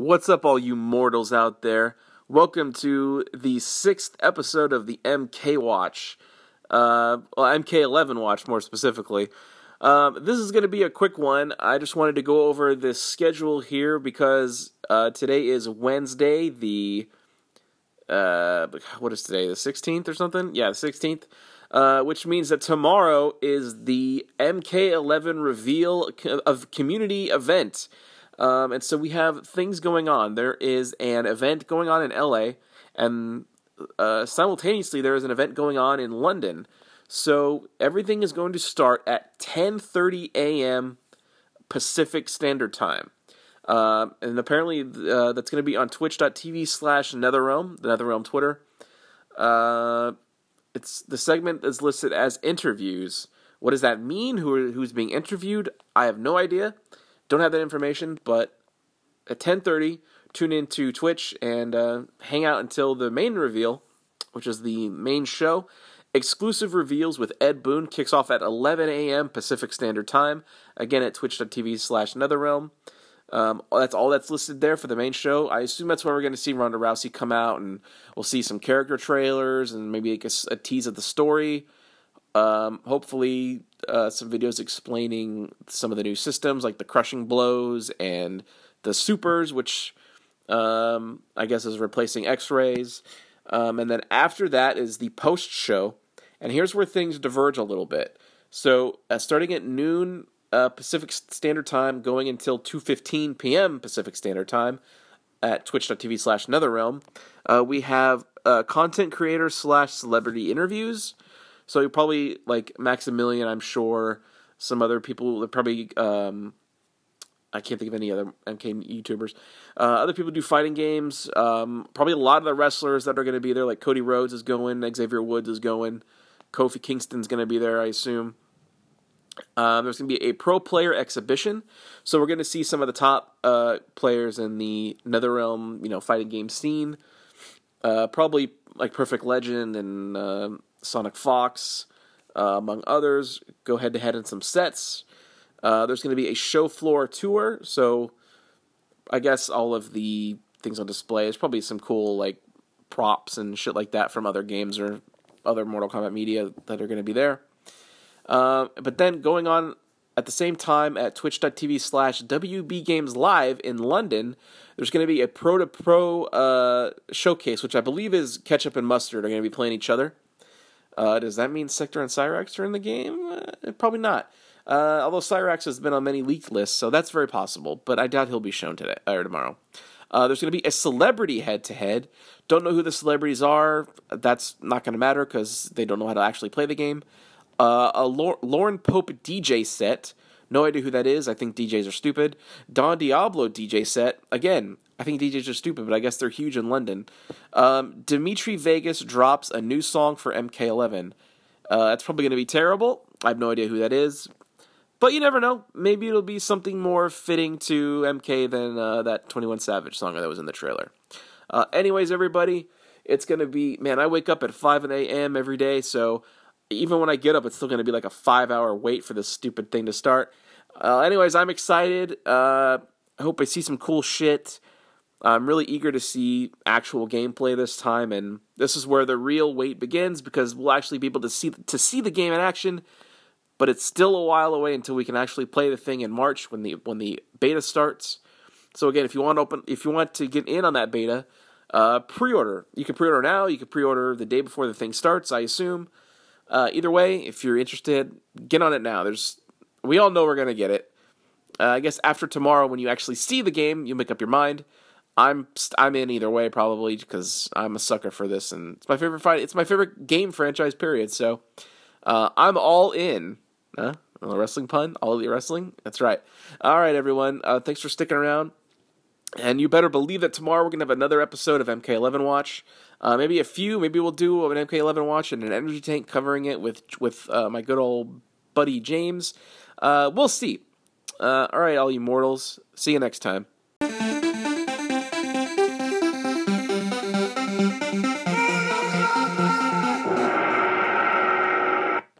What's up, all you mortals out there? Welcome to the sixth episode of the MK Watch. Uh, well, MK11 Watch, more specifically. Um, this is going to be a quick one. I just wanted to go over the schedule here because uh, today is Wednesday, the. Uh, what is today? The 16th or something? Yeah, the 16th. Uh, which means that tomorrow is the MK11 reveal of community event. Um, and so we have things going on. There is an event going on in LA, and uh, simultaneously there is an event going on in London. So everything is going to start at 10:30 a.m. Pacific Standard Time. Uh, and apparently uh, that's going to be on twitch.tv slash netherrealm, the netherrealm Twitter. Uh, it's the segment is listed as interviews. What does that mean? Who who's being interviewed? I have no idea. Don't have that information, but at 10:30, tune into Twitch and uh, hang out until the main reveal, which is the main show. Exclusive reveals with Ed Boon kicks off at 11 a.m. Pacific Standard Time. Again at twitch.tv slash netherrealm. Um, that's all that's listed there for the main show. I assume that's where we're going to see Ronda Rousey come out, and we'll see some character trailers and maybe like a, a tease of the story. Um, hopefully, uh, some videos explaining some of the new systems, like the crushing blows and the supers, which um, I guess is replacing X rays. Um, and then after that is the post show, and here's where things diverge a little bit. So, uh, starting at noon uh, Pacific Standard Time, going until 2:15 p.m. Pacific Standard Time at twitch.tv slash netherrealm, uh, we have uh, content creator slash celebrity interviews. So probably like Maximilian, I'm sure. Some other people, probably um, I can't think of any other MK YouTubers. Uh, other people do fighting games. Um, probably a lot of the wrestlers that are going to be there, like Cody Rhodes is going, Xavier Woods is going, Kofi Kingston's going to be there, I assume. Um, there's going to be a pro player exhibition, so we're going to see some of the top uh, players in the NetherRealm, you know, fighting game scene. Uh, probably like Perfect Legend and uh, Sonic Fox, uh, among others, go head to head in some sets. Uh, there's going to be a show floor tour, so I guess all of the things on display. There's probably some cool like props and shit like that from other games or other Mortal Kombat media that are going to be there. Uh, but then going on at the same time at twitch.tv slash WB Games Live in London, there's going to be a pro to pro showcase, which I believe is Ketchup and Mustard are going to be playing each other. Uh, does that mean Sektor and Cyrax are in the game? Uh, probably not. Uh, although Cyrax has been on many leaked lists, so that's very possible. But I doubt he'll be shown today or tomorrow. Uh, there's going to be a celebrity head to head. Don't know who the celebrities are. That's not going to matter because they don't know how to actually play the game. Uh, a Lauren Pope DJ set. No idea who that is. I think DJs are stupid. Don Diablo DJ set. Again, I think DJs are stupid, but I guess they're huge in London. Um, Dimitri Vegas drops a new song for MK11. Uh, that's probably going to be terrible. I have no idea who that is. But you never know. Maybe it'll be something more fitting to MK than uh, that 21 Savage song that was in the trailer. Uh, anyways, everybody, it's going to be, man, I wake up at 5 a.m. every day, so even when I get up, it's still going to be like a five hour wait for this stupid thing to start. Uh, anyways, I'm excited. Uh, I hope I see some cool shit. I'm really eager to see actual gameplay this time, and this is where the real wait begins because we'll actually be able to see to see the game in action. But it's still a while away until we can actually play the thing in March when the when the beta starts. So again, if you want to open, if you want to get in on that beta, uh, pre-order. You can pre-order now. You can pre-order the day before the thing starts. I assume. Uh, either way, if you're interested, get on it now. There's we all know we're gonna get it. Uh, I guess after tomorrow, when you actually see the game, you make up your mind. I'm I'm in either way probably because I'm a sucker for this and it's my favorite fight. It's my favorite game franchise. Period. So uh, I'm all in. Huh? A wrestling pun? All elite wrestling? That's right. All right, everyone. Uh, thanks for sticking around. And you better believe that tomorrow we're gonna have another episode of MK11 Watch. Uh, maybe a few. Maybe we'll do an MK11 Watch and an energy tank covering it with with uh, my good old buddy James. Uh, we'll see. Uh, all right, all you mortals. See you next time.